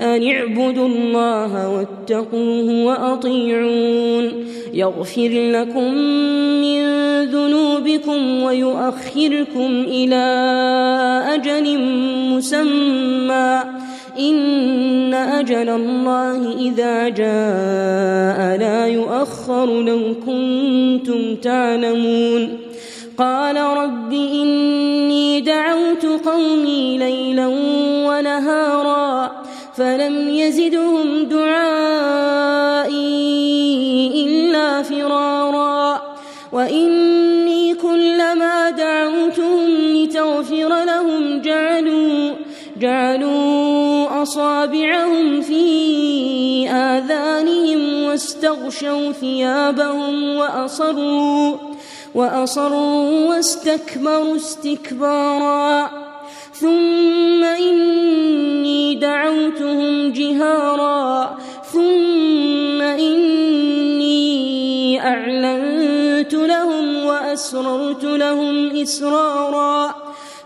أن اعبدوا الله واتقوه وأطيعون يغفر لكم من ذنوبكم ويؤخركم إلى أجل مسمى إن أجل الله إذا جاء لا يؤخر لو كنتم تعلمون قال رب إني دعوت قومي ليلا ونهارا فلم يزدهم دعائي إلا فرارا. وإني كلما دعوتهم لتغفر لهم جعلوا جعلوا أصابعهم في آذانهم واستغشوا ثيابهم وأصروا وأصروا واستكبروا استكبارا. ثم دعوتهم جهارا ثم إني أعلنت لهم وأسررت لهم إسرارا.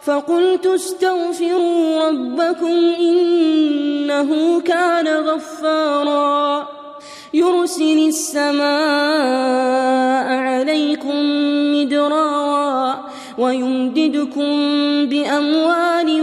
فقلت استغفروا ربكم إنه كان غفارا. يرسل السماء عليكم مدرارا ويمددكم بأموال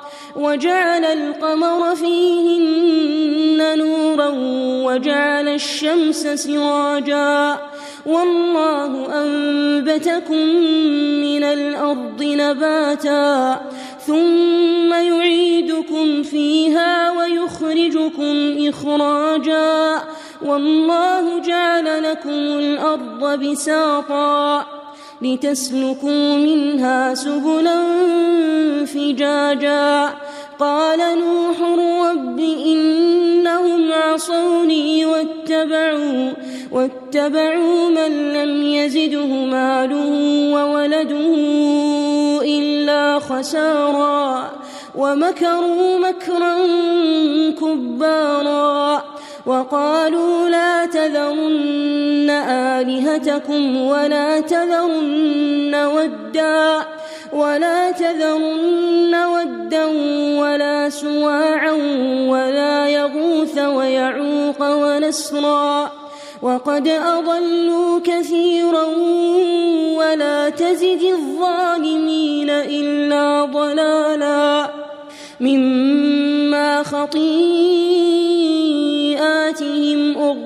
وجعل القمر فيهن نورا وجعل الشمس سراجا. والله أنبتكم من الأرض نباتا ثم يعيدكم فيها ويخرجكم إخراجا. والله جعل لكم الأرض بساطا. لتسلكوا منها سبلا فجاجا. قال نوح رب إنهم عصوني واتبعوا واتبعوا من لم يزده ماله وولده إلا خسارا. ومكروا مكرا كبارا. وقالوا لا تذرن آلهتكم ولا تذرن ودا ولا تذرن ودا ولا سواعا ولا يغوث ويعوق ونسرا. وقد أضلوا كثيرا ولا تزد الظالمين إلا ضلالا. مما خطيئاتهم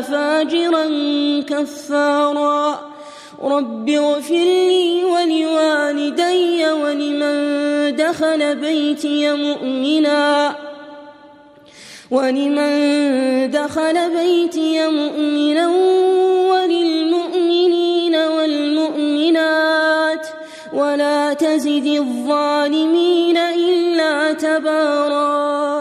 فاجرا كفارا. رب اغفر لي ولوالدي ولمن دخل بيتي مؤمنا. ولمن دخل بيتي مؤمنا وللمؤمنين والمؤمنات. ولا تزد الظالمين إلا تبارا.